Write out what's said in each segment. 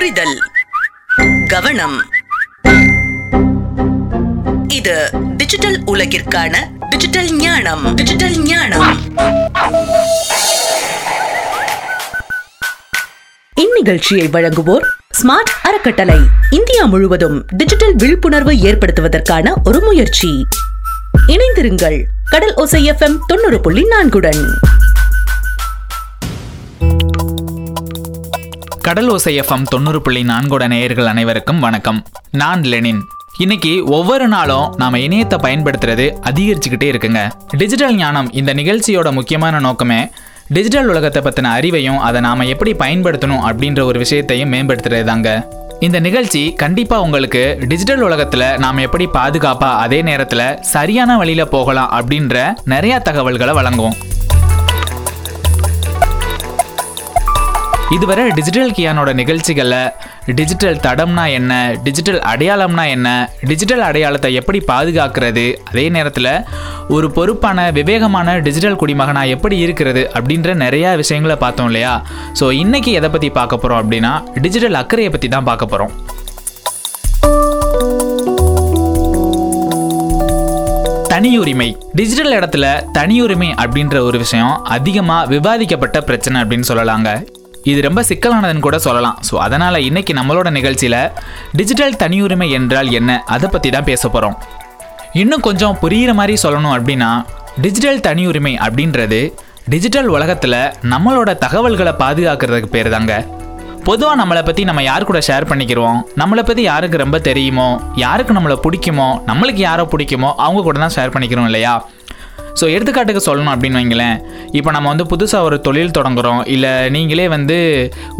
புரிதல். கவனம். இது டிஜிட்டல் உலகிற்கான டிஜிட்டல் ஞானம். டிஜிட்டல் ஞானம். இந்நிகழ்ச்சியை வழங்குவோர் ஸ்மார்ட் அறக்கட்டளை. இந்தியா முழுவதும் டிஜிட்டல் விழிப்புணர்வு ஏற்படுத்துவதற்கான ஒரு முயற்சி. இணைந்திருங்கள். கடல் ஓசை எஃப்எம் தொண்ணூறு புள்ளி நான்குடன். கடல் ஓசை எஃப்எம் தொண்ணூறு புள்ளி நான்கோட நேயர்கள் அனைவருக்கும் வணக்கம். நான் லெனின். இன்னைக்கு ஒவ்வொரு நாளும் நாம இணையத்தை பயன்படுத்துறது அதிகரிச்சுக்கிட்டே இருக்குங்க. டிஜிட்டல் ஞானம் இந்த நிகழ்ச்சியோட முக்கியமான நோக்கமே டிஜிட்டல் உலகத்தை பற்றின அறிவையும் அதை நாம எப்படி பயன்படுத்தணும் அப்படின்ற ஒரு விஷயத்தையும் மேம்படுத்துறது தாங்க இந்த நிகழ்ச்சி கண்டிப்பாக உங்களுக்கு டிஜிட்டல் உலகத்தில் நாம் எப்படி பாதுகாப்பாக அதே நேரத்தில் சரியான வழியில் போகலாம் அப்படின்ற நிறையா தகவல்களை வழங்குவோம். இதுவரை டிஜிட்டல் கியானோட நிகழ்ச்சிகளில் டிஜிட்டல் தடம்னா என்ன டிஜிட்டல் அடையாளம்னா என்ன டிஜிட்டல் அடையாளத்தை எப்படி பாதுகாக்கிறது அதே நேரத்தில் ஒரு பொறுப்பான விவேகமான டிஜிட்டல் குடிமகனா எப்படி இருக்கிறது அப்படின்ற நிறையா விஷயங்களை பார்த்தோம் இல்லையா? ஸோ இன்றைக்கி எதை பற்றி பார்க்க போகிறோம் அப்படின்னா டிஜிட்டல் அக்கறையை பற்றி தான் பார்க்க போகிறோம் தனியுரிமை. டிஜிட்டல் இடத்துல தனியுரிமை அப்படின்ற ஒரு விஷயம் அதிகமாக விவாதிக்கப்பட்ட பிரச்சனை அப்படின்னு சொல்லலாங்க. இது ரொம்ப சிக்கலானதுன்னு கூட சொல்லலாம். ஸோ அதனால் இன்னைக்கு நம்மளோட நிகழ்ச்சியில் டிஜிட்டல் தனியுரிமை என்றால் என்ன? அதை பற்றி தான் பேச போகிறோம் இன்னும் கொஞ்சம் புரிகிற மாதிரி சொல்லணும் அப்படின்னா டிஜிட்டல் தனியுரிமை அப்படின்றது டிஜிட்டல் உலகத்தில் நம்மளோட தகவல்களை பாதுகாக்கிறதுக்கு பேர் தாங்க. பொதுவாக நம்மளை பற்றி நம்ம யார் கூட ஷேர் பண்ணிக்கிறோம்? நம்மளை பற்றி யாருக்கு ரொம்ப தெரியுமோ? யாருக்கு நம்மளை பிடிக்குமோ? நம்மளுக்கு யாரோ பிடிக்குமோ? அவங்க கூட தான் ஷேர் பண்ணிக்கிறோம் இல்லையா? ஸோ எடுத்துக்காட்டுக்கு சொல்லணும் அப்படின்னு வைங்களேன். இப்போ நம்ம வந்து புதுசாக ஒரு தொழில் தொடங்குறோம். இல்லை நீங்களே வந்து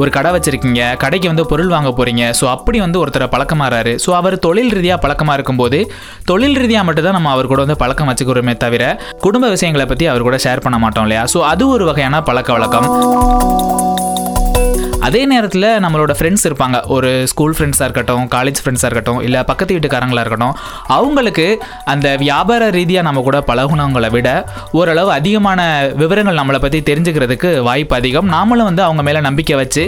ஒரு கடை வச்சுருக்கீங்க. கடைக்கு வந்து பொருள் வாங்க போகிறீங்க ஸோ அப்படி வந்து ஒருத்தரை பழக்கமாறாரு. ஸோ அவர் தொழில் ரீதியாக பழக்கமாக இருக்கும்போது தொழில் ரீதியாக மட்டும்தான் நம்ம அவர் கூட வந்து பழக்கம் வச்சுக்கிறோமே தவிர குடும்ப விஷயங்களை பற்றி அவர் கூட ஷேர் பண்ண மாட்டோம் இல்லையா? ஸோ அது ஒரு வகையான பழக்க வழக்கம். அதே நேரத்தில் நம்மளோட ஃப்ரெண்ட்ஸ் இருப்பாங்க. ஒரு ஸ்கூல் ஃப்ரெண்ட்ஸாக இருக்கட்டும் காலேஜ் ஃப்ரெண்ட்ஸாக இருக்கட்டும் இல்லை பக்கத்து வீட்டுக்காரங்களாக இருக்கட்டும் அவங்களுக்கு அந்த வியாபார ரீதியாக நம்ம கூட பழகுனவங்களை விட ஓரளவு அதிகமான விவரங்கள் நம்மளை பற்றி தெரிஞ்சுக்கிறதுக்கு வாய்ப்பு அதிகம். நாமளும் வந்து அவங்க மேலே நம்பிக்கை வச்சு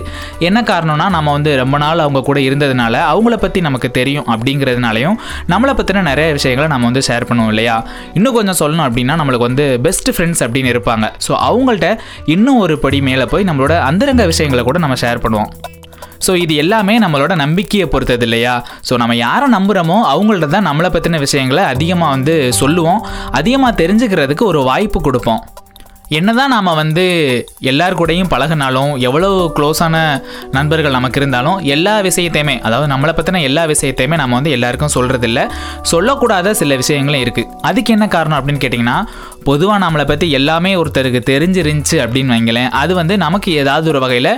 என்ன காரணம்னா நம்ம வந்து ரொம்ப நாள் அவங்க கூட இருந்ததுனால அவங்கள பற்றி நமக்கு தெரியும் அப்படிங்கிறதுனாலையும் நம்மளை பற்றின நிறைய விஷயங்களை நம்ம வந்து ஷேர் பண்ணுவோம் இல்லையா? இன்னும் கொஞ்சம் சொல்லணும் அப்படின்னா நம்மளுக்கு வந்து பெஸ்ட் ஃப்ரெண்ட்ஸ் அப்படின்னு இருப்பாங்க. ஸோ அவங்கள்ட்ட இன்னும் ஒரு படி மேலே போய் நம்மளோட அந்தரங்க விஷயங்களை கூட நம்ம ஷேர் பண்ணுவோம். ஸோ இது எல்லாமே நம்மளோட நம்பிக்கையை பொறுத்தது இல்லையா? ஸோ நம்ம யாரை நம்புகிறோமோ அவங்கள்ட்ட தான் நம்மளை பற்றின விஷயங்களை அதிகமாக வந்து சொல்லுவோம். அதிகமாக தெரிஞ்சுக்கிறதுக்கு ஒரு வாய்ப்பு கொடுப்போம். என்னதான் நாம் வந்து எல்லார் கூடயும் பழகினாலும் எவ்வளோ க்ளோஸான நண்பர்கள் நமக்கு இருந்தாலும் எல்லா விஷயத்தையுமே அதாவது நம்மளை பற்றின எல்லா விஷயத்தையுமே நம்ம வந்து எல்லாருக்கும் சொல்கிறதில்ல சொல்லக்கூடாத சில விஷயங்களும் இருக்குது அதுக்கு என்ன காரணம் அப்படின்னு கேட்டிங்கன்னா பொதுவாக நம்மளை பற்றி எல்லாமே ஒருத்தருக்கு தெரிஞ்சிருந்துச்சு அப்படின்னு வைங்களேன் அது வந்து நமக்கு ஏதாவது ஒரு வகையில்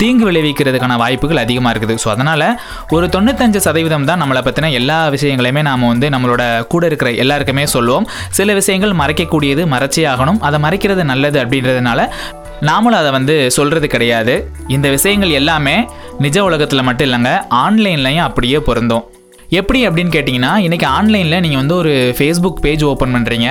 தீங்கு விளைவிக்கிறதுக்கான வாய்ப்புகள் அதிகமாக இருக்குது. ஸோ அதனால் ஒரு தொண்ணூத்தஞ்சு சதவீதம் தான் நம்மளை பற்றின எல்லா விஷயங்களையுமே நாம் வந்து நம்மளோட கூட இருக்கிற எல்லாருக்குமே சொல்லுவோம். சில விஷயங்கள் மறைக்கக்கூடியது மறைச்சே ஆகணும். அதை மறைக்கிறது நல்லது அப்படின்றதுனால நாமளும் அதை வந்து சொல்கிறது கிடையாது. இந்த விஷயங்கள் எல்லாமே நிஜ உலகத்தில் மட்டும் இல்லைங்க ஆன்லைன்லையும் அப்படியே பொருந்தும். எப்படி அப்படின்னு கேட்டிங்கன்னா இன்றைக்கி ஆன்லைனில் நீங்கள் வந்து ஒரு ஃபேஸ்புக் பேஜ் ஓப்பன் பண்ணுறீங்க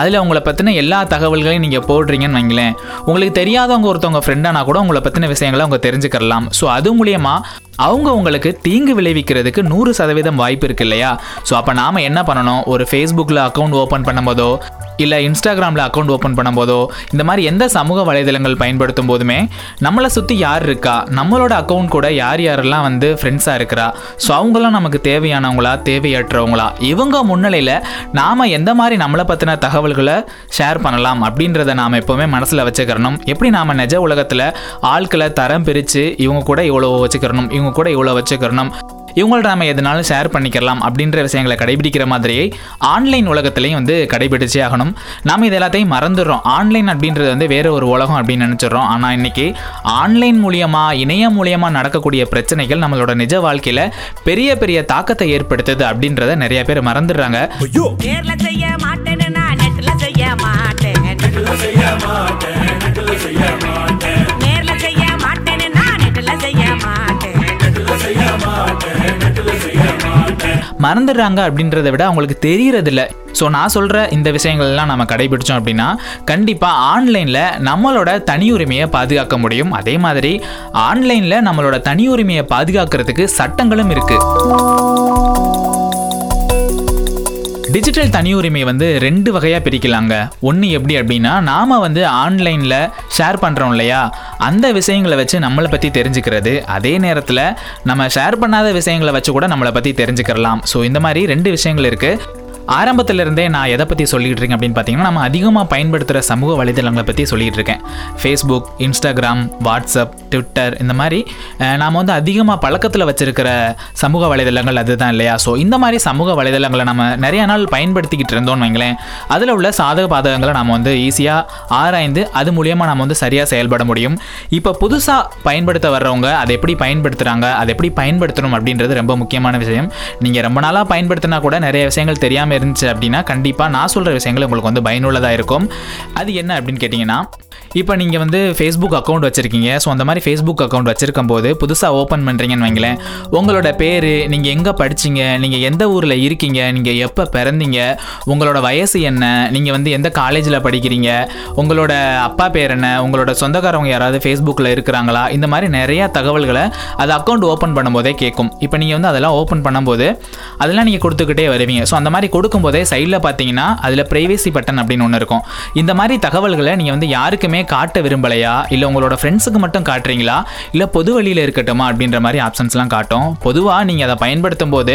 அதில் உங்களை பற்றின எல்லா தகவல்களையும் நீங்கள் போடுறீங்கன்னு வைங்களேன். உங்களுக்கு தெரியாதவங்க ஒருத்தவங்க ஃப்ரெண்டானா கூட உங்களை பற்றின விஷயங்களை அவங்க தெரிஞ்சுக்கலாம் ஸோ அது மூலியமாக அவங்க உங்களுக்கு தீங்கு விளைவிக்கிறதுக்கு நூறு சதவீதம் வாய்ப்பு இருக்கு இல்லையா? ஸோ அப்போ நாம் என்ன பண்ணணும்? ஒரு ஃபேஸ்புக்கில் அக்கௌண்ட் ஓப்பன் பண்ணும்போதோ இல்லை இன்ஸ்டாகிராமில் அக்கௌண்ட் ஓப்பன் பண்ணும்போதோ இந்த மாதிரி எந்த சமூக வலைதளங்கள் பயன்படுத்தும் போதுமே நம்மளை சுற்றி யார் இருக்கா? நம்மளோட அக்கௌண்ட் கூட யார் யாரெல்லாம் வந்து ஃப்ரெண்ட்ஸாக இருக்கிறா? ஸோ அவங்களாம் நமக்கு தேவையானவங்களா? தேவையற்றவங்களா? இவங்க முன்னிலையில் நாம் எந்த மாதிரி நம்மளை பற்றின தகவல்களை ஷேர் பண்ணலாம் அப்படின்றத நாம் எப்போவுமே மனசில் வச்சுக்கிறணும். எப்படி நாம் நிஜ உலகத்தில் ஆட்களை தரம் பிரித்து இவங்க கூட இவ்வளோ வச்சுக்கிறணும்? இவங்க கூட இவ்வளோ வச்சுக்கிறணும். இவங்கள்ட்ட நம்ம எதனாலும் ஷேர் பண்ணிக்கலாம் அப்படின்ற விஷயங்களை கடைபிடிக்கிற மாதிரியே ஆன்லைன் உலகத்துலையும் வந்து கடைபிடிச்சே ஆகணும். நாம் இது எல்லாத்தையும் மறந்துடுறோம். ஆன்லைன் அப்படின்றது வந்து வேற ஒரு உலகம் அப்படின்னு நினச்சிடுறோம். ஆனால் இன்னைக்கு ஆன்லைன் மூலியமாக இணையம் மூலியமாக நடக்கக்கூடிய பிரச்சனைகள் நம்மளோட நிஜ வாழ்க்கையில் பெரிய பெரிய தாக்கத்தை ஏற்படுத்துது அப்படின்றத நிறைய பேர் மறந்துடுறாங்க. நேர்ல செய்ய மறந்துடுறாங்க அப்படின்றத விட அவங்களுக்கு தெரியறதில்ல. ஸோ நான் சொல்கிற இந்த விஷயங்கள்லாம் நம்ம கடைபிடிச்சோம் அப்படின்னா கண்டிப்பாக ஆன்லைனில் நம்மளோட தனி உரிமையை பாதுகாக்க முடியும். அதே மாதிரி ஆன்லைனில் நம்மளோட தனி உரிமையை பாதுகாக்கிறதுக்கு சட்டங்களும் இருக்குது டிஜிட்டல் தனி உரிமை வந்து ரெண்டு வகையாக பிரிக்கலாங்க. ஒன்று எப்படி அப்படின்னா நாம் வந்து ஆன்லைனில் ஷேர் பண்ணுறோம் இல்லையா? அந்த விஷயங்களை வச்சு நம்மளை பற்றி தெரிஞ்சுக்கிறது. அதே நேரத்தில் நம்ம ஷேர் பண்ணாத விஷயங்களை வச்சு கூட நம்மளை பற்றி தெரிஞ்சுக்கிறலாம். ஸோ இந்த மாதிரி ரெண்டு விஷயங்கள் இருக்குது ஆரம்பத்திலிருந்தே நான் எதை பற்றி சொல்லிகிட்டு இருக்கேன் அப்படின்னு பார்த்தீங்கன்னா நம்ம அதிகமாக பயன்படுத்துகிற சமூக வலைதளங்களை பற்றி சொல்லிகிட்டு இருக்கேன் ஃபேஸ்புக் இன்ஸ்டாகிராம் வாட்ஸ்அப் ட்விட்டர் இந்த மாதிரி நாம் வந்து அதிகமாக பழக்கத்தில் வச்சிருக்கிற சமூக வலைதளங்கள் அதுதான் இல்லையா? ஸோ இந்த மாதிரி சமூக வலைதளங்களை நம்ம நிறைய நாள் பயன்படுத்திக்கிட்டு இருந்தோம்னு வைங்களேன் அதில் உள்ள சாதக பாதகங்களை நம்ம வந்து ஈஸியாக ஆராய்ந்து அது மூலியமாக நம்ம வந்து சரியாக செயல்பட முடியும். இப்போ புதுசாக பயன்படுத்த வர்றவங்க அதை எப்படி பயன்படுத்துகிறாங்க அதை எப்படி பயன்படுத்தணும் அப்படின்றது ரொம்ப முக்கியமான விஷயம். நீங்கள் ரொம்ப நாளாக பயன்படுத்தினா கூட நிறைய விஷயங்கள் தெரியாமல் இருந்துச்சு அப்படின்னா கண்டிப்பாக நான் சொல்கிற விஷயங்கள் உங்களுக்கு வந்து பயனுள்ளதாக இருக்கும். அது என்ன அப்படின்னு கேட்டிங்கன்னா இப்போ நீங்கள் வந்து ஃபேஸ்புக் அக்கௌண்ட் வச்சுருக்கீங்க. ஸோ அந்த மாதிரி ஃபேஸ்புக் அக்கௌண்ட் வச்சுருக்கும் போது புதுசாக ஓப்பன் பண்ணுறீங்கன்னு வைங்களேன். உங்களோட பேர் நீங்கள் எங்கே படிச்சீங்க நீங்கள் எந்த ஊரில் இருக்கீங்க நீங்கள் எப்போ பிறந்தீங்க உங்களோட வயசு என்ன நீங்கள் வந்து எந்த காலேஜில் படிக்கிறீங்க உங்களோட அப்பா பேர் என்ன உங்களோட சொந்தக்காரவங்க யாராவது ஃபேஸ்புக்கில் இருக்கிறாங்களா இந்த மாதிரி நிறையா தகவல்களை அது அக்கௌண்ட் ஓப்பன் பண்ணும்போதே கேட்கும். இப்போ நீங்கள் வந்து அதெல்லாம் ஓப்பன் பண்ணும்போது அதெல்லாம் நீங்கள் கொடுத்துக்கிட்டே வருவீங்க. ஸோ அந்த மாதிரி கொடுக்கும்போதே சைடில் பார்த்தீங்கன்னா அதில் ப்ரைவேசி பட்டன் அப்படின்னு ஒன்று இருக்கும். இந்த மாதிரி தகவல்களை நீங்கள் வந்து யாருக்குமே காட்ட விரும்பலையா? இல்லை உங்களோட ஃப்ரெண்ட்ஸுக்கு மட்டும் காட்டுறீங்களா? இல்லை பொது வழியில் இருக்கட்டுமா அப்படின்ற மாதிரி ஆப்ஷன்ஸ்லாம் காட்டும். பொதுவாக நீங்கள் அதை பயன்படுத்தும் போது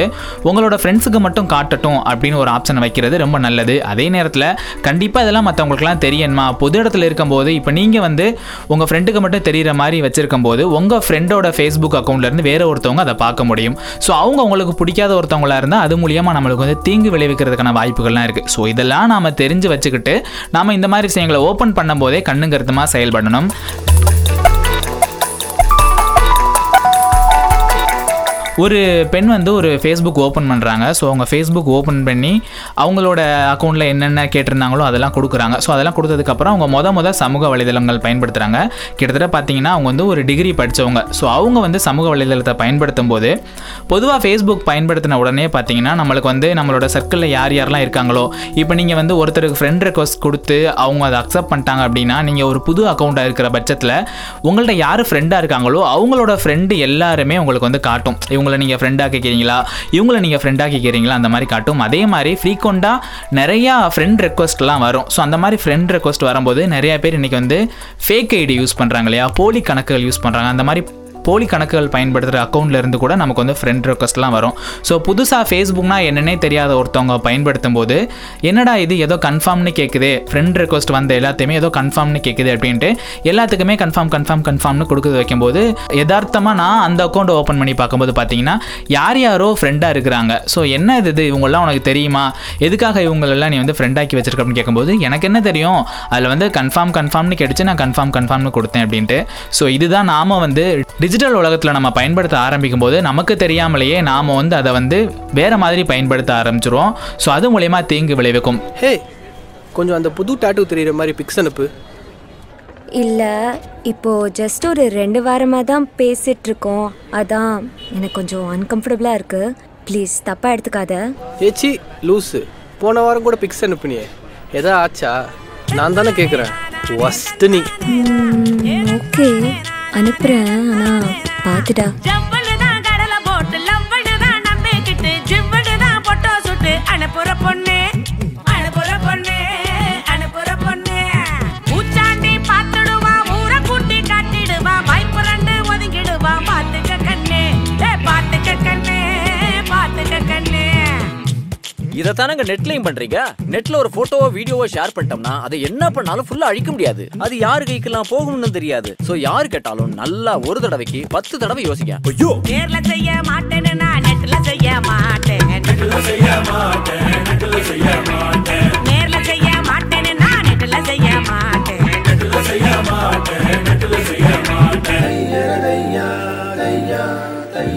உங்களோட ஃப்ரெண்ட்ஸுக்கு மட்டும் காட்டட்டும் அப்படின்னு ஒரு ஆப்ஷன் வைக்கிறது ரொம்ப நல்லது. அதே நேரத்தில் கண்டிப்பாக இதெல்லாம் மற்றவங்களுக்குலாம் தெரியணுமா பொது இடத்துல இருக்கும்போது இப்போ நீங்கள் வந்து உங்கள் ஃப்ரெண்டுக்கு மட்டும் தெரிகிற மாதிரி வச்சிருக்கும் போது உங்கள் ஃப்ரெண்டோட ஃபேஸ்புக் அக்கௌண்ட்லேருந்து வேற ஒருத்தவங்க அதை பார்க்க முடியும். ஸோ அவங்க உங்களுக்கு பிடிக்காத ஒருத்தவங்களா இருந்தால் அது மூலியமாக நம்மளுக்கு வந்து தீங்கு விளைவிக்கிறதுக்கான வாய்ப்புகள்லாம் இருக்குது ஸோ இதெல்லாம் நாம் தெரிஞ்சு வச்சுக்கிட்டு நாம் இந்த மாதிரி விஷயங்களை ஓப்பன் பண்ணும்போதே திருத்தமாக கருத்துமாக செயல்படணும். ஒரு பெண் வந்து ஒரு ஃபேஸ்புக் ஓப்பன் பண்ணுறாங்க ஸோ அவங்க ஃபேஸ்புக் ஓப்பன் பண்ணி அவங்களோட அக்கௌண்ட்டில் என்னென்ன கேட்டிருந்தாங்களோ அதெல்லாம் கொடுக்குறாங்க. ஸோ அதெல்லாம் கொடுத்ததுக்கப்புறம் அவங்க மொத மொதல் சமூக வலைதளங்கள் பயன்படுத்துகிறாங்க கிட்டத்தட்ட பார்த்தீங்கன்னா அவங்க வந்து ஒரு டிகிரி படித்தவங்க ஸோ அவங்க வந்து சமூக வலைதளத்தை பயன்படுத்தும் போது பொதுவாக ஃபேஸ்புக் பயன்படுத்தின உடனே பார்த்தீங்கன்னா நம்மளுக்கு வந்து நம்மளோட சர்க்கிளில் யார் யாரெல்லாம் இருக்காங்களோ இப்போ நீங்கள் வந்து ஒருத்தருக்கு ஃப்ரெண்ட் ரெக்வஸ்ட் கொடுத்து அவங்க அதை அக்செப்ட் பண்ணிட்டாங்க அப்படின்னா நீங்கள் ஒரு புது அக்கௌண்ட்டாக இருக்கிற பட்சத்தில் உங்கள்கிட்ட யார் ஃப்ரெண்டாக இருக்காங்களோ அவங்களோட ஃப்ரெண்டு எல்லாருமே உங்களுக்கு வந்து காட்டும். இவங்க இவங்களை நீங்கள் ஃப்ரெண்டாக கேட்குறீங்களா இவங்களை நீங்கள் ஃப்ரெண்டாக கேட்குறீங்களா அந்த மாதிரி காட்டும். அதே மாதிரி ஃப்ரீக்வெண்ட்டாக நிறையா ஃப்ரெண்ட் ரெக்வஸ்ட்லாம் வரும். ஸோ அந்த மாதிரி ஃப்ரெண்ட் ரெக்வஸ்ட் வரும்போது நிறைய பேர் இன்றைக்கி வந்து ஃபேக் ஐடி யூஸ் பண்ணுறாங்க இல்லையா? போலி கணக்குகள் யூஸ் பண்ணுறாங்க அந்த மாதிரி போலி கணக்குகள் பயன்படுத்துகிற அக்கௌண்ட்ல இருந்து கூட நமக்கு வந்து ஃப்ரெண்ட் ரெக்வஸ்ட்லாம் வரும். ஸோ புதுசாக ஃபேஸ்புக்னா என்னன்னே தெரியாத ஒருத்தவங்க பயன்படுத்தும் போது என்னடா இது ஏதோ கன்ஃபார்ம்னு கேட்குது ஃப்ரெண்ட் ரெக்வஸ்ட் வந்த எல்லாத்தையுமே ஏதோ கன்ஃபார்ம்னு கேட்குது அப்படின்ட்டு எல்லாத்துக்குமே கன்ஃபார்ம் கன்ஃபார்ம் கன்ஃபார்ம்னு கொடுக்குறது வைக்கும்போது யதார்த்தமாக நான் அந்த அக்கௌண்ட் ஓப்பன் பண்ணி பார்க்கும்போது பார்த்தீங்கன்னா யார் யாரோ ஃப்ரெண்டாக இருக்கிறாங்க. ஸோ என்ன இது இது? இவங்கெல்லாம் உனக்கு தெரியுமா? எதுக்காக இவங்களெல்லாம் நீ வந்து ஃப்ரெண்டாக்கி வச்சிருக்க அப்படின்னு கேட்கும்போது எனக்கு என்ன தெரியும்? அதில் வந்து கன்ஃபார்ம் கன்ஃபார்ம்னு கேட்டுச்சு நான் கன்ஃபார்ம் கன்ஃபார்ம்னு கொடுத்தேன் அப்படின்ட்டு. ஸோ இதுதான் நாம வந்து டிஜிட்டல் உலகத்தில் நம்ம பயன்படுத்த ஆரம்பிக்கும் போது நமக்கு தெரியாமலேயே நாம் வந்து அதை வந்து வேறு மாதிரி பயன்படுத்த ஆரம்பிச்சிருவோம். ஸோ அது மூலயமா தீங்கு விளைவிக்கும். ஹே கொஞ்சம் அந்த புது டாட்டூ தெரியுற மாதிரி பிக்ஸ் அனுப்பு. இல்லை இப்போ ஜஸ்ட் ஒரு ரெண்டு வாரமாக தான் பேசிட்டு இருக்கோம் அதான் எனக்கு கொஞ்சம் அன்கம்ஃபர்டபுளாக இருக்கு. ப்ளீஸ் தப்பாக எடுத்துக்காத. ஏச்சி லூஸு போன வாரம் கூட பிக்ஸ் அனுப்புனியே. எதா ஆச்சா? நான் தானே கேட்குறேன் ஒஸ்ட்டு நீ. ஓகே அனுப்புகிறேன் ஆனால் பார்த்துடா. இதைத்தானங்க நெட்லயும் பண்றீங்க? நெட்ல ஒரு போட்டோவோ வீடியோவோ ஷேர் பண்ணிட்டோம்னா அதை என்ன பண்ணாலும் ஃபுல்லா அழிக்க முடியாது. அது யாரு கைக்கெல்லாம் போகும்னு தெரியாது. சோ யாரு கேட்டாலும் நல்லா ஒரு தடவைக்கு பத்து தடவை யோசிக்க ஐயோ! நேர்ல செய்ய மாட்டேன்னு நான் நெட்ல செய்ய மாட்டேன். நெட்ல செய்ய மாட்டேன் நெட்ல செய்ய மாட்டேன்.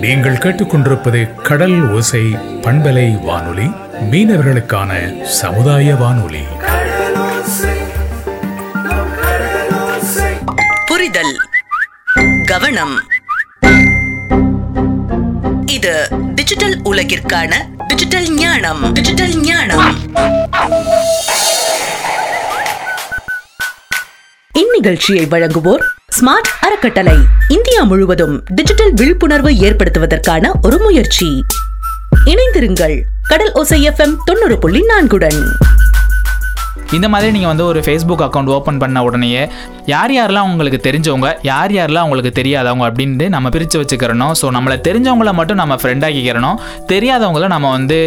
நீங்கள் கேட்டுக்கொண்டிருப்பது கடல் ஓசை பண்பலை வானொலி மீனவர்களுக்கான சமுதாய வானொலி. புரிதல் கவனம். இது டிஜிட்டல் உலகிற்கான டிஜிட்டல் ஞானம் டிஜிட்டல் ஞானம். இந்நிகழ்ச்சியை வழங்குவோர் ஸ்மார்ட் அறக்கட்டளை. இந்தியா முழுவதும் டிஜிட்டல் விழிப்புணர்வு ஏற்படுத்துவதற்கான ஒரு முயற்சி. இணைந்திருங்கள். கடல் ஒசை எஃப்எம் தொண்ணூறு புள்ளி நான்குடன். இந்த மாதிரி நீங்கள் வந்து ஒரு ஃபேஸ்புக் அக்கௌண்ட் ஓப்பன் பண்ண உடனேயே யார் யாரெல்லாம் உங்களுக்கு தெரிஞ்சவங்க யார் யாரெல்லாம் உங்களுக்கு தெரியாதவங்க அப்படின்ட்டு நம்ம பிரித்து வச்சுக்கிறணும். ஸோ நம்மளை தெரிஞ்சவங்கள மட்டும் நம்ம ஃப்ரெண்டாக்கிக்கிறணும் தெரியாதவங்கள நம்ம வந்து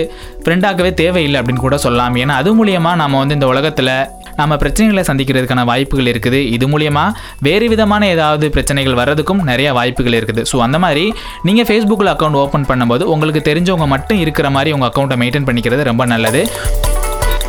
ஃப்ரெண்டாகவே தேவையில்லை அப்படின்னு கூட சொல்லலாம். ஏன்னா அது மூலியமாக நம்ம வந்து இந்த உலகத்தில் நம்ம பிரச்சனைகளை சந்திக்கிறதுக்கான வாய்ப்புகள் இருக்குது. இது மூலியமாக வேறு விதமான ஏதாவது பிரச்சனைகள் வர்றதுக்கும் நிறைய வாய்ப்புகள் இருக்குது. ஸோ அந்த மாதிரி நீங்கள் ஃபேஸ்புக்கில் அக்கௌண்ட் ஓப்பன் பண்ணும்போது உங்களுக்கு தெரிஞ்சவங்க மட்டும் இருக்கிற மாதிரி உங்கள் அக்கௌண்ட்டை மெயின்டைன் பண்ணிக்கிறது ரொம்ப நல்லது.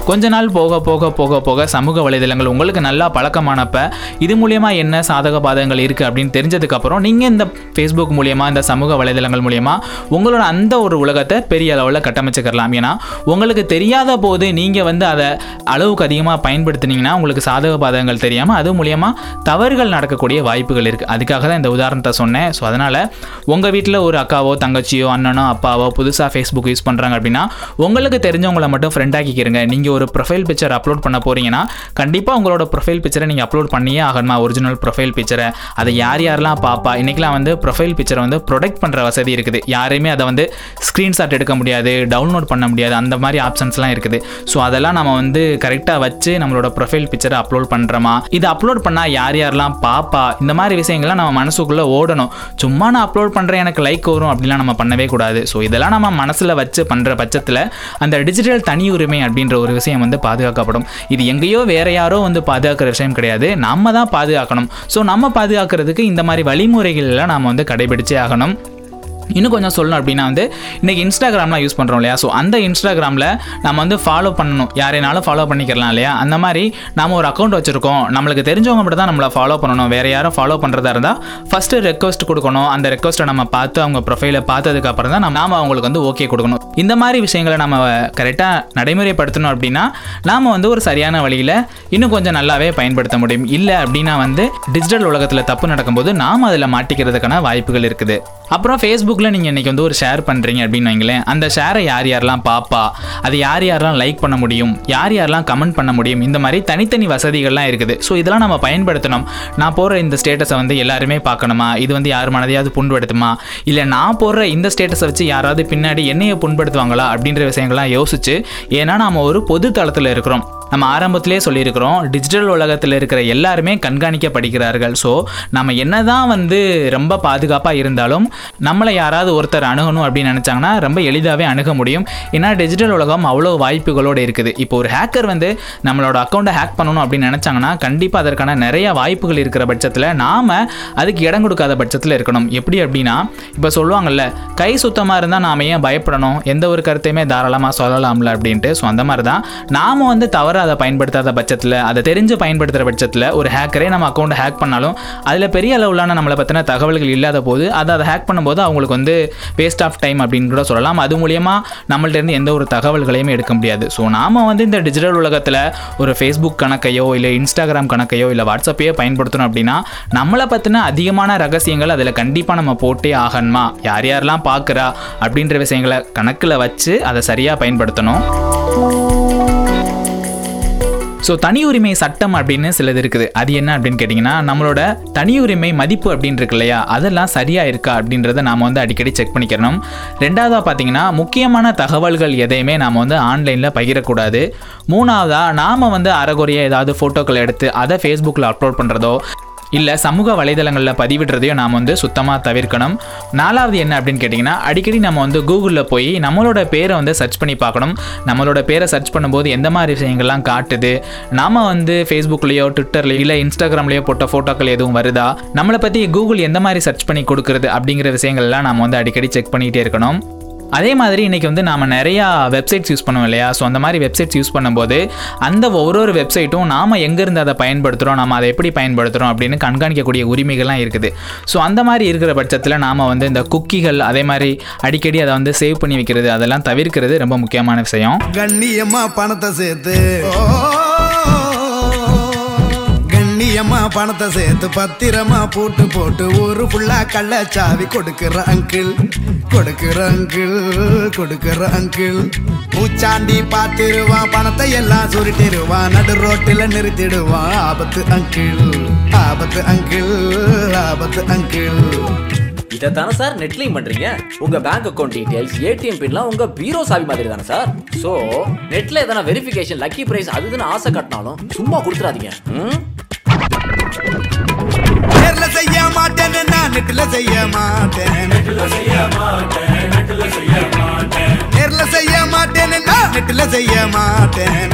கொஞ்ச நாள் போக போக போக போக சமூக வலைதளங்கள் உங்களுக்கு நல்லா பழக்கமானப்ப இது மூலியமாக என்ன சாதக பாதகங்கள் இருக்குது அப்படின்னு தெரிஞ்சதுக்கப்புறம் நீங்கள் இந்த ஃபேஸ்புக் மூலயமா இந்த சமூக வலைதளங்கள் மூலியமாக உங்களோட அந்த ஒரு உலகத்தை பெரிய அளவில் கட்டமைச்சுக்கலாம் ஏன்னா உங்களுக்கு தெரியாத போது நீங்கள் வந்து அதை அளவுக்கு அதிகமாக பயன்படுத்தினீங்கன்னா உங்களுக்கு சாதக பாதகங்கள் தெரியாமல் அது மூலியமாக தவறுகள் நடக்கக்கூடிய வாய்ப்புகள் இருக்குது அதுக்காக தான் இந்த உதாரணத்தை சொன்னேன். ஸோ அதனால் உங்கள் வீட்டில் ஒரு அக்காவோ தங்கச்சியோ அண்ணனோ அப்பாவோ புதுசாக ஃபேஸ்புக் யூஸ் பண்ணுறாங்க அப்படின்னா உங்களுக்கு தெரிஞ்சவங்களை மட்டும் ஃப்ரெண்ட் நீங்கள் நீங்கள் ஒரு ப்ரொஃபைல் பிக்சர் அப்லோட் பண்ண போகிறீங்கன்னா கண்டிப்பாக உங்களோட ப்ரொஃபைல் பிக்சரை நீங்கள் அப்லோட் பண்ணியே ஆகணுமா? ஒரிஜினல் ப்ரொஃபைல் பிக்சரை அதை யார் யாரெல்லாம் பார்ப்பா இன்றைக்கெலாம் வந்து ப்ரொஃபைல் பிக்சரை வந்து ப்ரொடெக்ட் பண்ணுற வசதி இருக்குது. யாரையுமே அதை வந்து ஸ்க்ரீன்ஷாட் எடுக்க முடியாது டவுன்லோட் பண்ண முடியாது அந்த மாதிரி ஆப்ஷன்ஸ்லாம் இருக்குது. ஸோ அதெல்லாம் நம்ம வந்து கரெக்டாக வச்சு நம்மளோட ப்ரொஃபைல் பிக்சரை அப்லோட் பண்ணுறோமா இதை அப்லோட் பண்ணால் யார் யாரெல்லாம் பார்ப்பா இந்த மாதிரி விஷயங்கள்லாம் நம்ம மனசுக்குள்ளே ஓடணும். சும்மா நான் அப்லோட் பண்ணுறேன் எனக்கு லைக் வரும் அப்படிலாம் நம்ம பண்ணவே கூடாது. ஸோ இதெல்லாம் நம்ம மனசில் வச்சு பண்ணுற பட்சத்தில் அந்த டிஜிட்டல் தனி உரிமை அப்படின்ற ஒரு விஷயம் வந்து பாதுகாக்கப்படும். இது எங்கேயோ வேற யாரோ வந்து பாதுகாக்கிற விஷயம் கிடையாது. நம்ம தான் பாதுகாக்கணும். ஸோ நம்ம பாதுகாக்கிறதுக்கு இந்த மாதிரி வழிமுறைகள் எல்லாம் நாம் வந்து கடைபிடிச்சே ஆகணும். இன்னும் கொஞ்சம் சொல்லணும் அப்படின்னா வந்து இன்றைக்கி இன்ஸ்டாகிராம்லாம் யூஸ் பண்ணுறோம் இல்லையா? ஸோ அந்த இன்ஸ்டாகிராமில் நம்ம வந்து ஃபாலோ பண்ணணும். யாரைனாலும் ஃபாலோ பண்ணிக்கலாம் இல்லையா? அந்த மாதிரி நம்ம ஒரு அக்கௌண்ட் வச்சுருக்கோம். நம்மளுக்கு தெரிஞ்சவங்க மட்டும் தான் நம்மளை ஃபாலோ பண்ணணும். வேறு யாரும் ஃபாலோ பண்ணுறதா இருந்தால் ஃபஸ்ட்டு ரெக்வஸ்ட் கொடுக்கணும். அந்த ரெக்வஸ்ட்டை நம்ம பார்த்து அவங்க ப்ரொஃபைலை பார்த்ததுக்கப்புறம் தான் நம்ம அவங்களுக்கு வந்து ஓகே கொடுக்கணும். இந்த மாதிரி விஷயங்களை நம்ம கரெக்டாக நடைமுறைப்படுத்தணும் அப்படின்னா நாம் வந்து ஒரு சரியான வழியில் இன்னும் கொஞ்சம் நல்லாவே பயன்படுத்த முடியும். இல்லை அப்படின்னா வந்து டிஜிட்டல் உலகத்தில் தப்பு நடக்கும்போது நாம் அதில் மாட்டிக்கிறதுக்கான வாய்ப்புகள் இருக்குது. அப்புறம் ஃபேஸ்புக் ஃபேஸ்புக்கில் நீங்கள் இன்றைக்கி வந்து ஒரு ஷேர் பண்ணுறீங்க அப்படின்னு வைங்களேன். அந்த ஷேரை யார் யாரெல்லாம் பார்ப்பா அது யார் யாரெல்லாம் லைக் பண்ண முடியும் யார் யாரெல்லாம் கமெண்ட் பண்ண முடியும் இந்த மாதிரி தனித்தனி வசதிகள்லாம் இருக்குது. ஸோ இதெல்லாம் நம்ம பயன்படுத்தணும். நான் போடுற இந்த ஸ்டேட்டஸை வந்து எல்லாருமே பார்க்கணுமா? இது வந்து யார் மனதையாவது புண்படுத்துமா? இல்லை நான் போடுற இந்த ஸ்டேட்டஸை வச்சு யாராவது பின்னாடி என்னையை புண்படுத்துவாங்களா? அப்படின்ற விஷயங்கள்லாம் யோசிச்சு ஏன்னா நாம் ஒரு பொது தளத்தில் இருக்கிறோம். நம்ம ஆரம்பத்திலே சொல்லியிருக்கிறோம் டிஜிட்டல் உலகத்தில் இருக்கிற எல்லாருமே கண்காணிக்கப்படுகிறார்கள். ஸோ நம்ம என்ன தான் வந்து ரொம்ப பாதுகாப்பாக இருந்தாலும் நம்மளை யாராவது ஒருத்தர் அணுகணும் அப்படின்னு நினச்சாங்கன்னா ரொம்ப எளிதாகவே அணுக முடியும். ஏன்னா டிஜிட்டல் உலகம் அவ்வளோ வாய்ப்புகளோடு இருக்குது. இப்போ ஒரு ஹேக்கர் வந்து நம்மளோட அக்கௌண்ட்டை ஹேக் பண்ணணும் அப்படின்னு நினச்சாங்கன்னா கண்டிப்பாக அதற்கான நிறைய வாய்ப்புகள் இருக்கிற பட்சத்தில் நாம் அதுக்கு இடம் கொடுக்காத பட்சத்தில் இருக்கணும். எப்படி அப்படின்னா இப்போ சொல்லுவாங்கல்ல கை சுத்தமாக இருந்தால் நாம ஏன் பயப்படணும்? எந்த ஒரு கருத்தையுமே தாராளமாக சொல்லலாம்ல அப்படின்ட்டு. ஸோ அந்த மாதிரி தான் நாம் வந்து தவறாக அதை பயன்படுத்தாத பட்சத்தில் அதை தெரிஞ்சு பயன்படுத்துகிற பட்சத்தில் ஒரு ஹேக்கரே நம்ம அக்கௌண்ட்டை ஹேக் பண்ணாலும் அதில் பெரிய அளவிலான நம்மளை பற்றின தகவல்கள் இல்லாத போது அதை அதை ஹேக் பண்ணும்போது அவங்களுக்கு வந்து வேஸ்ட் ஆஃப் டைம் அப்படின்னு கூட சொல்லலாம். அது மூலியமாக நம்மள்டேருந்து எந்த ஒரு தகவல்களையுமே எடுக்க முடியாது. ஸோ நாம் வந்து இந்த டிஜிட்டல் உலகத்தில் ஒரு ஃபேஸ்புக் கணக்கையோ இல்லை இன்ஸ்டாகிராம் கணக்கையோ இல்லை வாட்ஸ்அப்பையோ பயன்படுத்தணும் அப்படின்னா நம்மளை பற்றின அதிகமான ரகசியங்கள் அதில் கண்டிப்பாக நம்ம போட்டே ஆகணுமா? யார் யாரெல்லாம் பார்க்குறா அப்படின்ற விஷயங்களை கணக்கில் வச்சு அதை சரியாக பயன்படுத்தணும். ஸோ தனி உரிமை சட்டம் அப்படின்னு சிலது இருக்குது. அது என்ன அப்படின்னு கேட்டிங்கன்னா நம்மளோட தனி உரிமை மதிப்பு அப்படின்னு இருக்கு இல்லையா? அதெல்லாம் சரியாக இருக்கா அப்படின்றத நாம் வந்து அடிக்கடி செக் பண்ணிக்கணும் ரெண்டாவதாக பார்த்தீங்கன்னா முக்கியமான தகவல்கள் எதையுமே நாம் வந்து ஆன்லைனில் பகிரக்கூடாது. மூணாவதாக நாம் வந்து அறகுறையாக ஏதாவது ஃபோட்டோக்கள் எடுத்து அதை ஃபேஸ்புக்கில் அப்லோட் பண்ணுறதோ இல்லை சமூக வலைதளங்களில் பதிவிடுறதையும் நாம் வந்து சுத்தமாக தவிர்க்கணும். நாலாவது என்ன அப்படின்னு கேட்டிங்கன்னா அடிக்கடி நம்ம வந்து கூகுளில் போய் நம்மளோட பேரை வந்து சர்ச் பண்ணி பார்க்கணும். நம்மளோட பேரை சர்ச் பண்ணும்போது எந்த மாதிரி விஷயங்கள்லாம் காட்டுது? நாம் வந்து ஃபேஸ்புக்லேயோ ட்விட்டர்லையோ இல்லை இன்ஸ்டாகிராம்லேயோ போட்ட ஃபோட்டோக்கள் எதுவும் வருதா? நம்மளை பற்றி கூகுள் எந்த மாதிரி சர்ச் பண்ணி கொடுக்குறது அப்படிங்கிற விஷயங்கள்லாம் நாம் வந்து அடிக்கடி செக் பண்ணிகிட்டே இருக்கணும். அதே மாதிரி இன்றைக்கி வந்து நாம் நிறையா வெப்சைட்ஸ் யூஸ் பண்ணுவோம் இல்லையா? ஸோ அந்த மாதிரி வெப்சைட்ஸ் யூஸ் பண்ணும்போது அந்த ஒரு ஒரு வெப்சைட்டும் நாம் எங்கேருந்து அதை பயன்படுத்துகிறோம் நம்ம அதை எப்படி பயன்படுத்துகிறோம் அப்படின்னு கண்காணிக்கக்கூடிய உரிமைகள்லாம் இருக்குது. ஸோ அந்த மாதிரி இருக்கிற பட்சத்தில் நாம் வந்து இந்த குக்கிகள் அதே மாதிரி அடிக்கடி அதை வந்து சேவ் பண்ணி வைக்கிறது அதெல்லாம் தவிர்க்கிறது ரொம்ப முக்கியமான விஷயம். கண்ணியம்மா பணத்தை சேர்த்து. கண்ணியம்மா பணத்தை சேர்த்து பத்திரமா போட்டு போட்டு ஒரு புள்ளா கள்ள சாவி கொடுக்கிற அங்கிள் கொடுக்கிற அங்கிள் கொடுக்கிற அங்கிள். பூச்சாண்டி பார்த்திருவான் பணத்தை எல்லாம் சுருட்டிடுவான் நடு ரோட்டில் நிறுத்திடுவான் ஆபத்து அங்கிள் ஆபத்து அங்கிள் ஆபத்து அங்கிள். இதைத்தானே சார் நெட்லையும் பண்றீங்க? உங்க பேங்க் அக்கௌண்ட் டீடைல்ஸ் ஏடிஎம் பின்லாம் உங்க பீரோ சாவி மாதிரி தானே சார் சோ நெட்ல எதனா வெரிஃபிகேஷன் லக்கி பிரைஸ் அதுன்னு ஆசை கட்டினாலும் சும்மா கொடுத்துறாதீங்க. ம்? நேர்ல செய்ய மாட்டேன் நான் நெட்டில் செய்ய மாட்டேன். நேர்ல செய்ய மாட்டேன் நான் நெட்டில் செய்ய மாட்டேன்.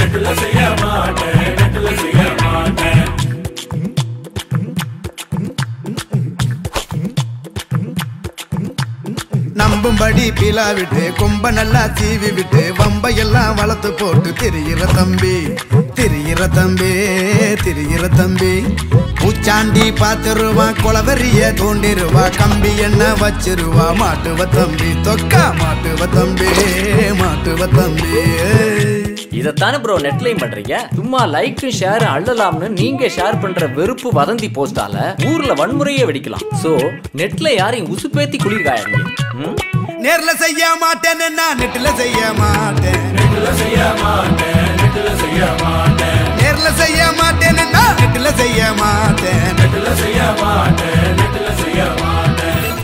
விட்டு கொம்ப நல்லா தீவி விட்டு வம்பையெல்லாம் வளர்த்து போட்டு திரியிற தம்பி திரியிற தம்பி திரியிற தம்பி. பூச்சாண்டி பார்த்துருவா குளவரிய தோண்டிருவா கம்பி என்ன வச்சிருவா மாட்டுவ தம்பி தொக்கா மாட்டுவ தம்பி மாட்டுவ தம்பி. இதைத்தானே ப்ரோ நெட்லையும் பண்றீங்க? சும்மா லைக் ஷேர் அள்ளலாம்னு நீங்க ஷேர் பண்ற வெறுப்பு வதந்தி போஸ்டால ஊர்ல வன்முறையே வெடிக்கலாம். சோ நெட்ல யாரையும் உசுப்பேத்தி குளிர்காயாங்க ம்? நேர்ல செய்ய மாட்டேன் நான் நெட்டில் செய்ய மாட்டேன். நேர்ல செய்ய மாட்டேன் நான் நெட்டில் செய்ய மாட்டேன்.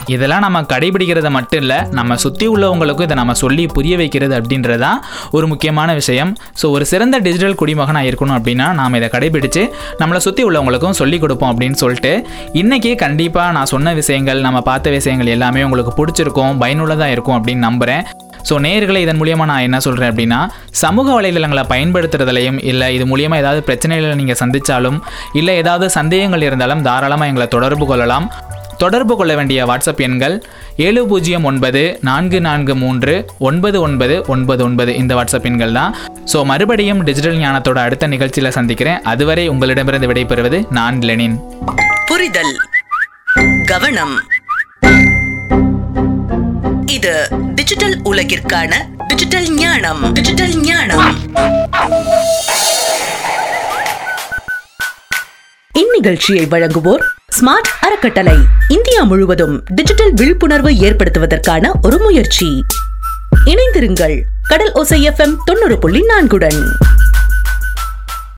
இதெல்லாம் நம்ம கடைபிடிக்கிறது மட்டும் இல்லை நம்ம சுற்றி உள்ளவங்களுக்கும் இதை நம்ம சொல்லி புரிய வைக்கிறது அப்படின்றதான் ஒரு முக்கியமான விஷயம். ஸோ ஒரு சிறந்த டிஜிட்டல் குடிமகனாக இருக்கணும் அப்படின்னா நாம் இதை கடைபிடிச்சு நம்மளை சுற்றி உள்ளவங்களுக்கும் சொல்லிக் கொடுப்போம் அப்படின்னு சொல்லிட்டு இன்றைக்கி கண்டிப்பாக நான் சொன்ன விஷயங்கள் நம்ம பார்த்த விஷயங்கள் எல்லாமே உங்களுக்கு பிடிச்சிருக்கும் பயனுள்ளதாக இருக்கும் அப்படின்னு நம்புகிறேன் ஸோ நேர்களை இதன் மூலியமாக நான் என்ன சொல்கிறேன் அப்படின்னா சமூக வலைதளங்களை பயன்படுத்துறதுலையும் இல்லை இது மூலியமாக ஏதாவது பிரச்சனைகளை நீங்கள் சந்தித்தாலும் இல்லை ஏதாவது சந்தேகங்கள் இருந்தாலும் தாராளமாக எங்களை தொடர்பு கொள்ளலாம். தொடர்பு கொள்ள வேண்டிய வாட்ஸ்அப் எண்கள் ஏழு பூஜ்ஜியம் ஒன்பது நான்கு நான்கு மூன்று ஒன்பது ஒன்பது ஒன்பது ஒன்பது இந்த வாட்ஸ்அப் எண்கள் தான். ஸோ மறுபடியும் டிஜிட்டல் ஞானத்தோட அடுத்த நிகழ்ச்சியில் சந்திக்கிறேன். அதுவரை உங்களிடமிருந்து விடைபெறுவது நான் லெனின். புரிதல் கவனம். இது டிஜிட்டல் உலகிற்கான டிஜிட்டல் ஞானம். டிஜிட்டல் ஞானம். இந்நிகழ்ச்சியை வழங்குவோர் ஸ்மார்ட் அறக்கட்டளை. இந்தியா முழுவதும் டிஜிட்டல் விழிப்புணர்வு ஏற்படுத்துவதற்கான ஒரு முயற்சி. இணைந்திருங்கள். கடல் ஒசை எஃப்எம் தொண்ணூறு புள்ளி நான்குடன்.